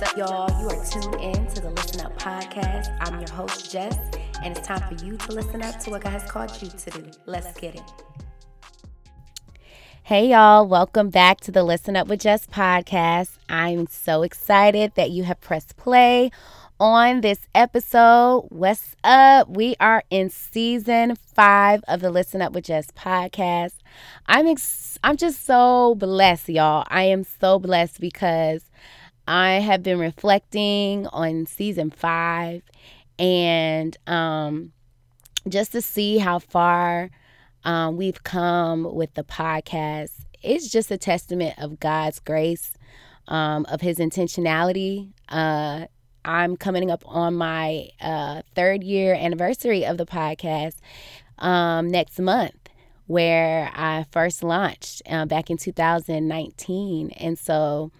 What's up, y'all? You are tuned in to the Listen Up podcast. I'm your host, Jess, and it's time for you to listen up to what God has called you to do. Let's get it. Hey, y'all, welcome back to the Listen Up with Jess podcast. I'm so excited that you have pressed play on this episode. What's up? We are in season five of the Listen Up with Jess podcast. I'm ex- I'm just so blessed, y'all. I am so blessed because I have been reflecting on season five and um, just to see how far um, we've come with the podcast. It's just a testament of God's grace, um, of His intentionality. Uh, I'm coming up on my uh, third year anniversary of the podcast um, next month where I first launched uh, back in 2019. And so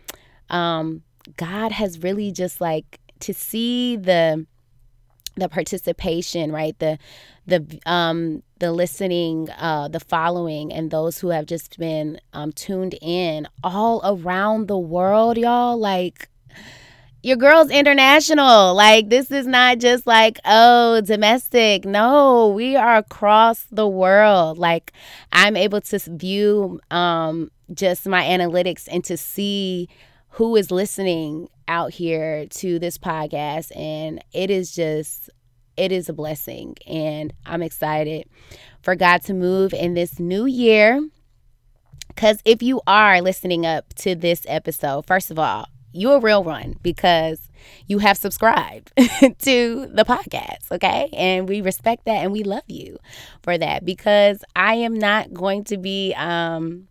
um, God has really just like to see the the participation, right? The the um the listening, uh, the following, and those who have just been um, tuned in all around the world, y'all. Like your girl's international. Like this is not just like oh domestic. No, we are across the world. Like I'm able to view um just my analytics and to see who is listening out here to this podcast and it is just it is a blessing and I'm excited for God to move in this new year. Cuz if you are listening up to this episode, first of all, you're a real one because you have subscribed to the podcast, okay? And we respect that and we love you for that because I am not going to be um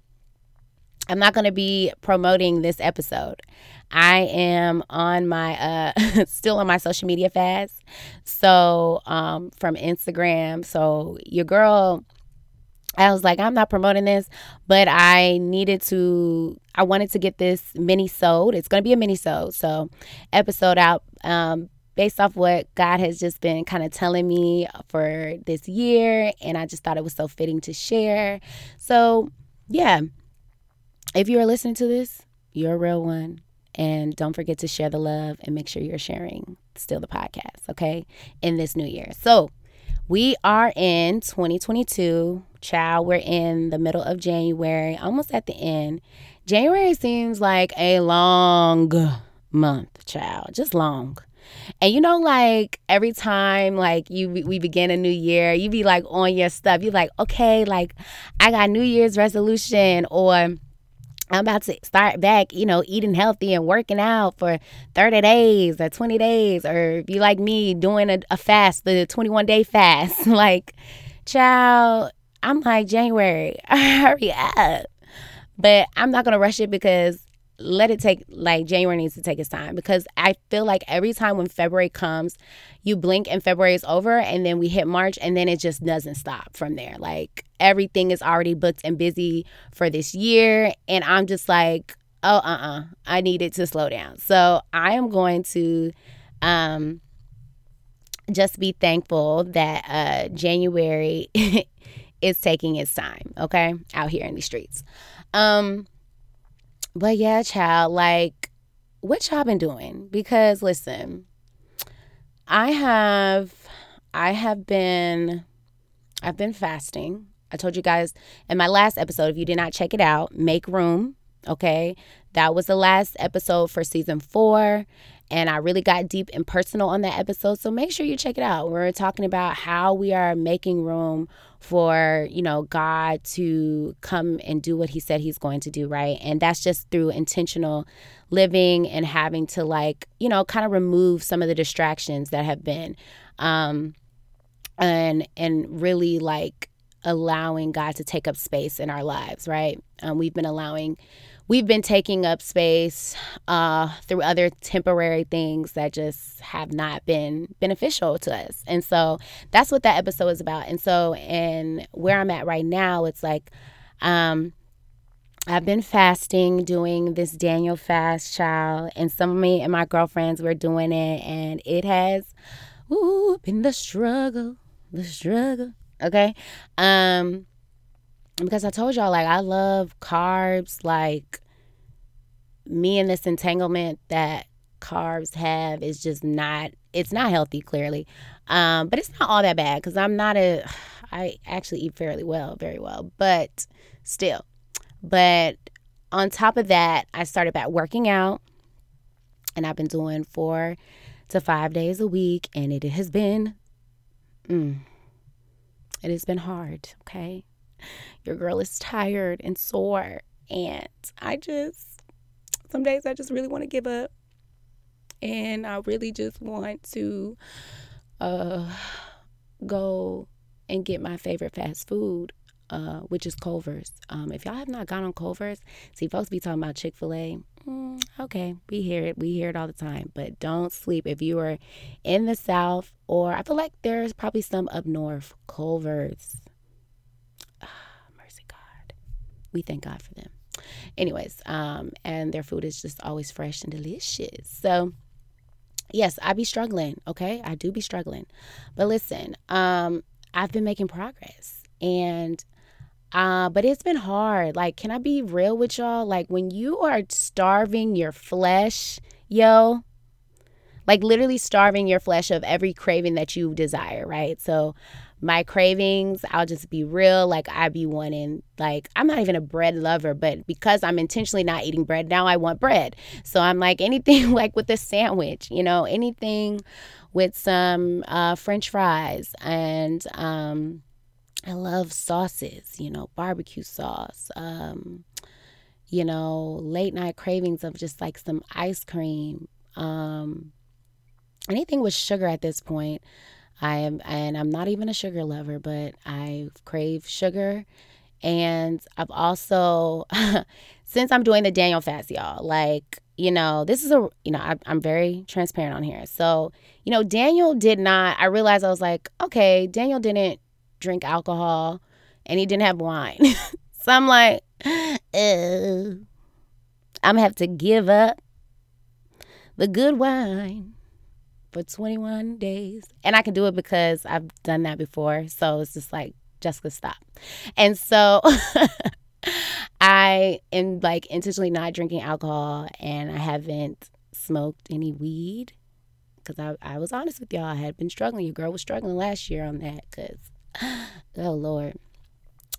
I'm not going to be promoting this episode. I am on my uh still on my social media fast. So um from Instagram. So your girl I was like, I'm not promoting this, but I needed to I wanted to get this minisode. It's gonna be a minisode, so episode out um based off what God has just been kind of telling me for this year, and I just thought it was so fitting to share. So yeah. If you are listening to this, you're a real one. And don't forget to share the love and make sure you're sharing still the podcast, okay? In this new year. So we are in 2022. Child, we're in the middle of January, almost at the end. January seems like a long month, child, just long. And you know, like every time like you we begin a new year, you be like on your stuff. You like, okay, like I got New Year's resolution or I'm about to start back, you know, eating healthy and working out for 30 days or 20 days, or if you like me, doing a, a fast, the 21 day fast. like, child, I'm like, January, hurry up. But I'm not going to rush it because let it take like January needs to take its time because I feel like every time when February comes, you blink and February is over and then we hit March and then it just doesn't stop from there. Like everything is already booked and busy for this year and I'm just like, oh uh-uh, I need it to slow down. So I am going to um just be thankful that uh January is taking its time, okay? Out here in the streets. Um but yeah, child, like what y'all been doing? Because listen, I have I have been I've been fasting. I told you guys in my last episode, if you did not check it out, make room. Okay. That was the last episode for season four. And I really got deep and personal on that episode. So make sure you check it out. We're talking about how we are making room for, you know, God to come and do what he said he's going to do, right? And that's just through intentional living and having to like, you know, kind of remove some of the distractions that have been um and and really like allowing God to take up space in our lives, right? Um, we've been allowing we've been taking up space uh, through other temporary things that just have not been beneficial to us. And so that's what that episode is about. And so, and where I'm at right now, it's like, um, I've been fasting, doing this Daniel fast, child, and some of me and my girlfriends were doing it, and it has, ooh, been the struggle, the struggle. Okay, um, because I told y'all like I love carbs, like me and this entanglement that carbs have is just not it's not healthy clearly. Um, but it's not all that bad because i'm not a i actually eat fairly well very well but still. But on top of that i started back working out and i've been doing four to five days a week and it has been mm, it has been hard okay your girl is tired and sore and i just some days i just really want to give up and I really just want to uh, go and get my favorite fast food, uh, which is Culver's. Um, if y'all have not gone on Culver's, see folks be talking about Chick Fil A. Okay, we hear it. We hear it all the time. But don't sleep if you are in the South, or I feel like there's probably some up north. Culver's. Ah, mercy God. We thank God for them. Anyways, um, and their food is just always fresh and delicious. So yes, I be struggling, okay? I do be struggling. But listen, um, I've been making progress and uh, but it's been hard. Like, can I be real with y'all? Like, when you are starving your flesh, yo, like literally starving your flesh of every craving that you desire, right? So, my cravings, I'll just be real. Like, I be wanting, like, I'm not even a bread lover, but because I'm intentionally not eating bread, now I want bread. So I'm like, anything like with a sandwich, you know, anything with some uh, french fries. And um, I love sauces, you know, barbecue sauce. Um, you know, late night cravings of just like some ice cream. Um, anything with sugar at this point. I am, and I'm not even a sugar lover, but I crave sugar. And I've also, since I'm doing the Daniel fast, y'all, like, you know, this is a, you know, I, I'm very transparent on here. So, you know, Daniel did not, I realized I was like, okay, Daniel didn't drink alcohol and he didn't have wine. so I'm like, uh, I'm gonna have to give up the good wine for 21 days. And I can do it because I've done that before. So it's just like, Jessica, stop. And so I am like intentionally not drinking alcohol and I haven't smoked any weed because I, I was honest with y'all. I had been struggling. Your girl was struggling last year on that because, oh Lord.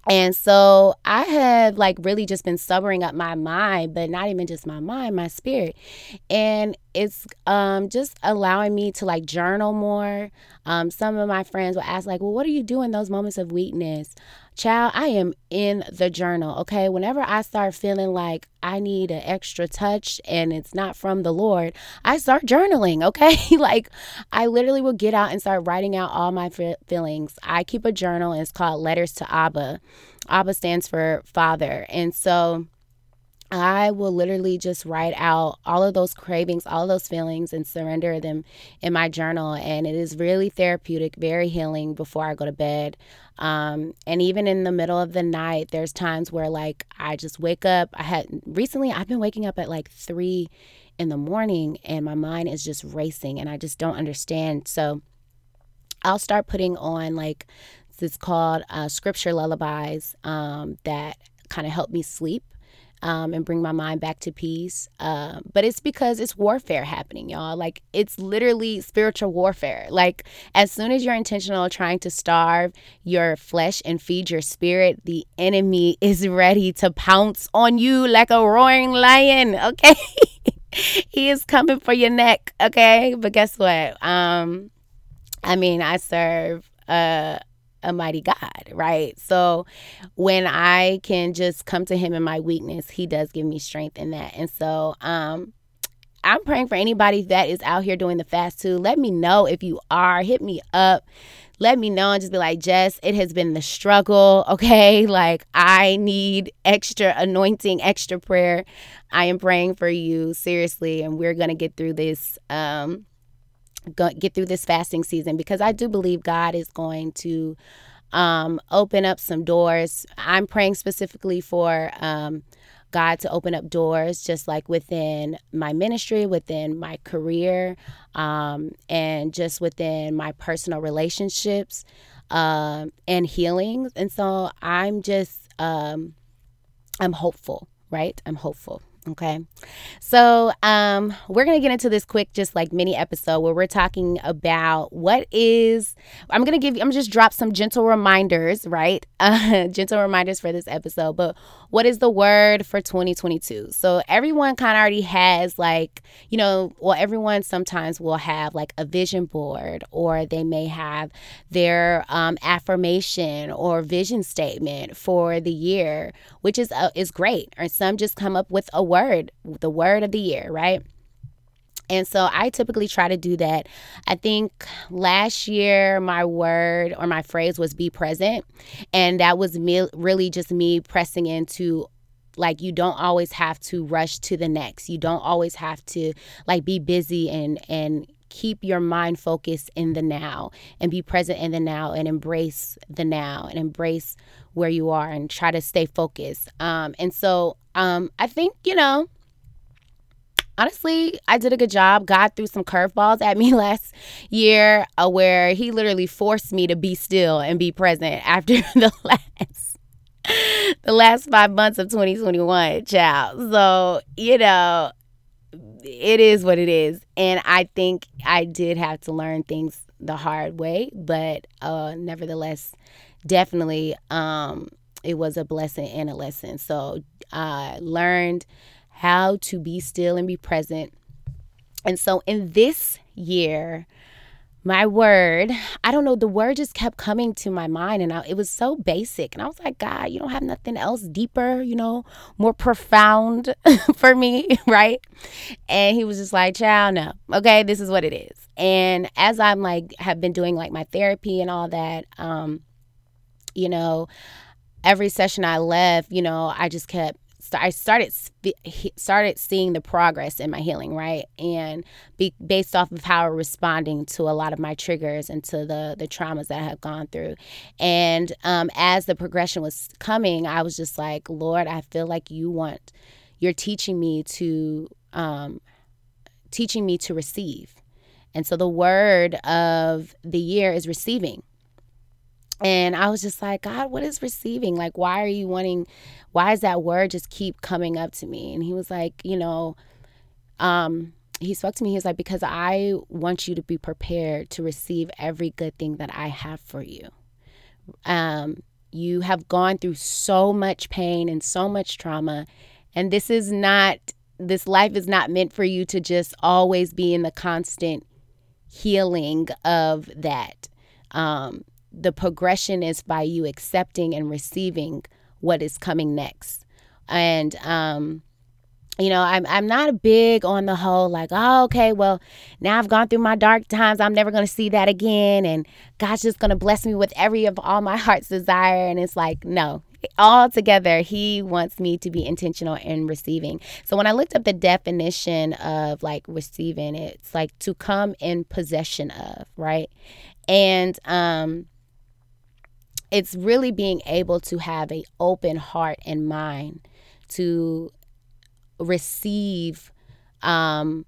And so I have like really just been sobering up my mind, but not even just my mind, my spirit. And it's um, just allowing me to like journal more. Um, some of my friends will ask, like, well, what are you doing those moments of weakness? Child, I am in the journal, okay? Whenever I start feeling like I need an extra touch and it's not from the Lord, I start journaling, okay? like, I literally will get out and start writing out all my feelings. I keep a journal and it's called Letters to Abba. Abba stands for Father. And so, I will literally just write out all of those cravings, all those feelings, and surrender them in my journal. And it is really therapeutic, very healing before I go to bed. Um, and even in the middle of the night, there's times where like I just wake up. I had recently, I've been waking up at like three in the morning, and my mind is just racing, and I just don't understand. So I'll start putting on like it's called uh, scripture lullabies um, that kind of help me sleep um, and bring my mind back to peace. Uh, but it's because it's warfare happening, y'all. Like it's literally spiritual warfare. Like as soon as you're intentional trying to starve your flesh and feed your spirit, the enemy is ready to pounce on you like a roaring lion. Okay. he is coming for your neck. Okay. But guess what? Um, I mean, I serve uh a mighty God, right? So when I can just come to him in my weakness, he does give me strength in that. And so um I'm praying for anybody that is out here doing the fast too. Let me know if you are. Hit me up. Let me know and just be like, Jess, it has been the struggle. Okay. Like, I need extra anointing, extra prayer. I am praying for you, seriously. And we're going to get through this. Um, get through this fasting season because I do believe God is going to um, open up some doors. I'm praying specifically for um, God to open up doors, just like within my ministry, within my career, um, and just within my personal relationships um, and healings. And so I'm just, um, I'm hopeful, right? I'm hopeful. Okay. So, um, we're going to get into this quick, just like mini episode where we're talking about what is, I'm going to give you, I'm just drop some gentle reminders, right? Uh, gentle reminders for this episode, but what is the word for 2022? So, everyone kind of already has like, you know, well, everyone sometimes will have like a vision board or they may have their um, affirmation or vision statement for the year, which is, uh, is great. Or some just come up with a word, the word of the year, right? And so I typically try to do that. I think last year my word or my phrase was be present. And that was me, really just me pressing into like you don't always have to rush to the next. You don't always have to like be busy and and keep your mind focused in the now and be present in the now and embrace the now and embrace where you are and try to stay focused. Um, and so um, I think, you know, honestly, I did a good job. God threw some curveballs at me last year uh, where He literally forced me to be still and be present after the last. The last five months of 2021, child. So, you know, it is what it is. And I think I did have to learn things the hard way, but uh, nevertheless, definitely um, it was a blessing and a lesson. So I learned how to be still and be present. And so in this year, my word, I don't know, the word just kept coming to my mind and I, it was so basic. And I was like, God, you don't have nothing else deeper, you know, more profound for me, right? And he was just like, child, no. Okay, this is what it is. And as I'm like, have been doing like my therapy and all that, um, you know, every session I left, you know, I just kept I started started seeing the progress in my healing, right? And be, based off of how responding to a lot of my triggers and to the the traumas that I have gone through. And um, as the progression was coming, I was just like, Lord, I feel like you want, you're teaching me to, um, teaching me to receive. And so the word of the year is receiving. And I was just like, God, what is receiving? Like, why are you wanting, why is that word just keep coming up to me? And he was like, you know, um, he spoke to me. He was like, because I want you to be prepared to receive every good thing that I have for you. Um, you have gone through so much pain and so much trauma. And this is not, this life is not meant for you to just always be in the constant healing of that. Um, the progression is by you accepting and receiving what is coming next. And um, you know, I'm I'm not a big on the whole like, oh, okay, well, now I've gone through my dark times. I'm never gonna see that again, and God's just gonna bless me with every of all my heart's desire. And it's like, no, all together, He wants me to be intentional in receiving. So when I looked up the definition of like receiving, it's like to come in possession of, right? And um, it's really being able to have a open heart and mind to receive um,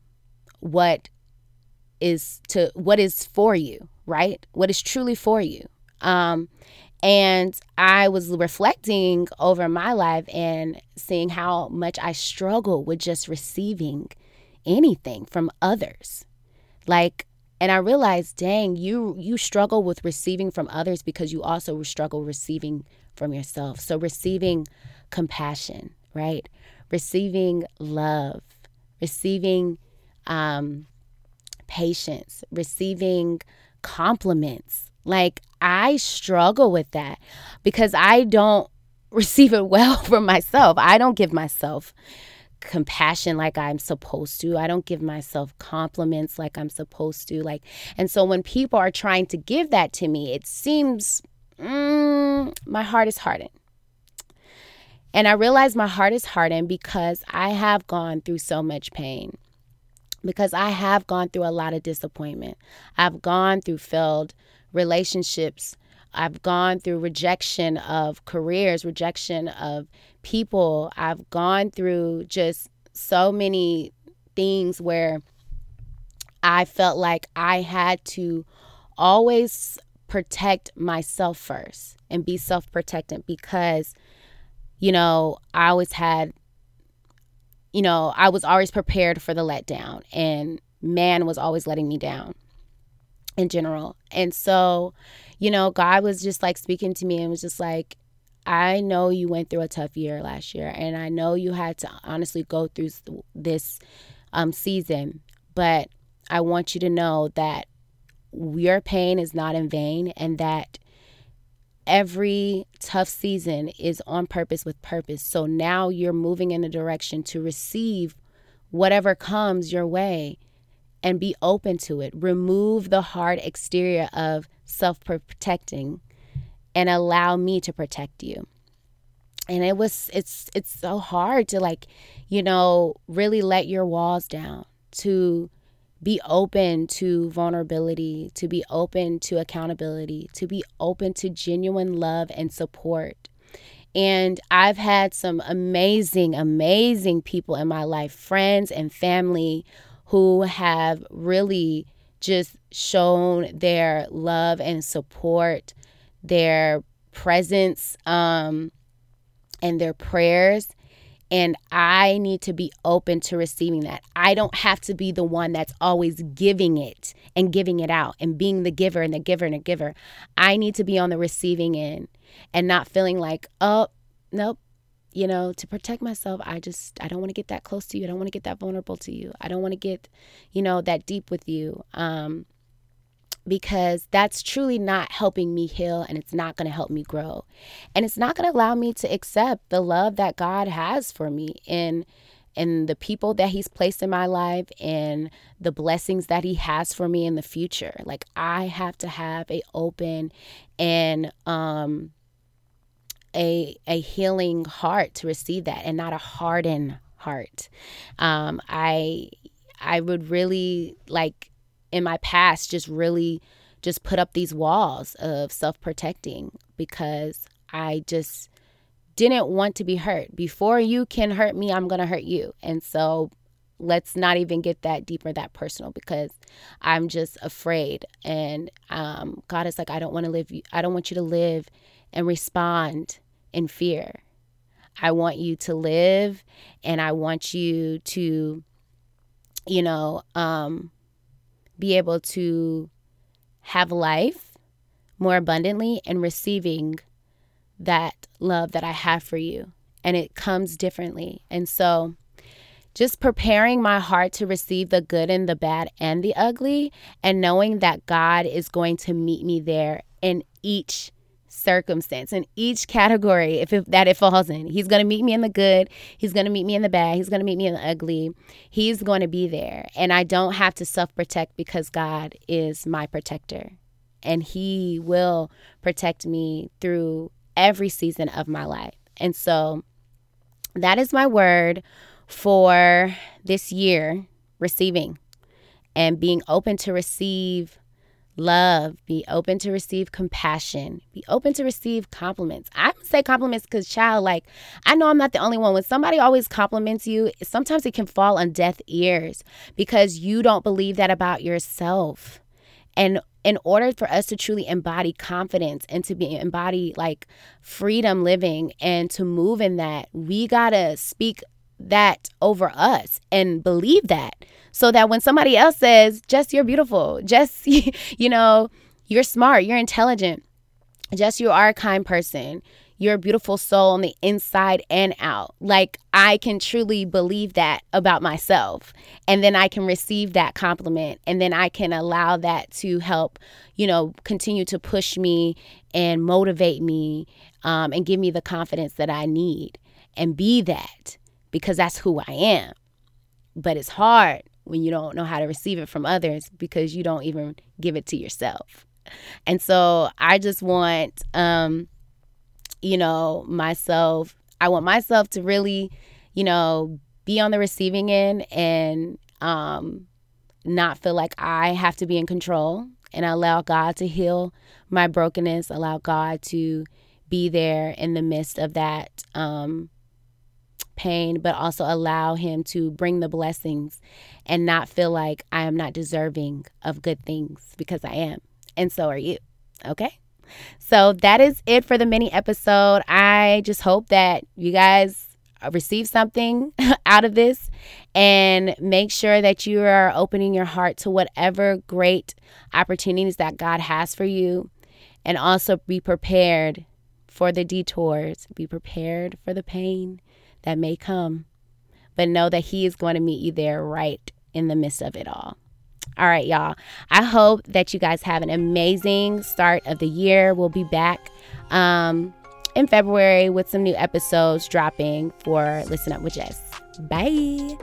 what is to what is for you right? What is truly for you. Um, and i was reflecting over my life and seeing how much i struggle with just receiving anything from others. Like and I realized, dang, you you struggle with receiving from others because you also struggle receiving from yourself. So receiving compassion, right? Receiving love, receiving um, patience, receiving compliments. Like I struggle with that because I don't receive it well from myself. I don't give myself compassion like I'm supposed to. I don't give myself compliments like I'm supposed to. Like, and so when people are trying to give that to me, it seems mm, my heart is hardened. And I realize my heart is hardened because I have gone through so much pain. Because I have gone through a lot of disappointment. I've gone through failed relationships. I've gone through rejection of careers, rejection of people. I've gone through just so many things where I felt like I had to always protect myself first and be self protectant because, you know, I always had you know, I was always prepared for the letdown, and man was always letting me down in general. And so, you know, God was just like speaking to me and was just like, I know you went through a tough year last year, and I know you had to honestly go through this um, season, but I want you to know that your pain is not in vain and that every tough season is on purpose with purpose. So now you're moving in a direction to receive whatever comes your way and be open to it. Remove the hard exterior of self protecting and allow me to protect you. And it was it's it's so hard to like, you know, really let your walls down, to be open to vulnerability, to be open to accountability, to be open to genuine love and support. And I've had some amazing, amazing people in my life, friends and family who have really just shown their love and support, their presence, um, and their prayers. And I need to be open to receiving that. I don't have to be the one that's always giving it and giving it out and being the giver and the giver and the giver. I need to be on the receiving end and not feeling like, oh, nope, you know, to protect myself, I just I don't want to get that close to you. I don't want to get that vulnerable to you. I don't want to get, you know, that deep with you. Um because that's truly not helping me heal and it's not going to help me grow. And it's not going to allow me to accept the love that God has for me in and the people that he's placed in my life and the blessings that he has for me in the future. Like I have to have a open and um a a healing heart to receive that and not a hardened heart. Um, I I would really like in my past just really just put up these walls of self-protecting because I just didn't want to be hurt. Before you can hurt me, I'm going to hurt you. And so let's not even get that deeper, that personal, because I'm just afraid. And um, God is like, I don't want to live. I don't want you to live and respond in fear. I want you to live and I want you to, you know, um, be able to have life more abundantly and receiving that love that I have for you. And it comes differently. And so, just preparing my heart to receive the good and the bad and the ugly, and knowing that God is going to meet me there in each circumstance in each category if that it falls in. He's going to meet me in the good, he's going to meet me in the bad, he's going to meet me in the ugly. He's going to be there and I don't have to self-protect because God is my protector. And he will protect me through every season of my life. And so that is my word for this year, receiving and being open to receive love, be open to receive compassion, be open to receive compliments. I say compliments because, child, like, I know I'm not the only one. When somebody always compliments you, sometimes it can fall on deaf ears because you don't believe that about yourself. And in order for us to truly embody confidence and to be embody like freedom living and to move in that, we got to speak that over us and believe that so that when somebody else says, Jess, you're beautiful, Jess, you know, you're smart, you're intelligent, Jess, you are a kind person, you're a beautiful soul on the inside and out. Like, I can truly believe that about myself. And then I can receive that compliment. And then I can allow that to help, you know, continue to push me and motivate me um, and give me the confidence that I need and be that because that's who I am. But it's hard when you don't know how to receive it from others because you don't even give it to yourself. And so I just want, um, you know, myself, I want myself to really, you know, be on the receiving end and um, not feel like I have to be in control and allow God to heal my brokenness, allow God to be there in the midst of that um, pain, but also allow Him to bring the blessings and not feel like I am not deserving of good things because I am. And so are you. Okay. So that is it for the mini episode. I just hope that you guys receive something out of this and make sure that you are opening your heart to whatever great opportunities that God has for you. And also be prepared for the detours, be prepared for the pain that may come, but know that He is going to meet you there right in the midst of it all. All right, y'all. I hope that you guys have an amazing start of the year. We'll be back um, in February with some new episodes dropping for Listen Up with Jess. Bye.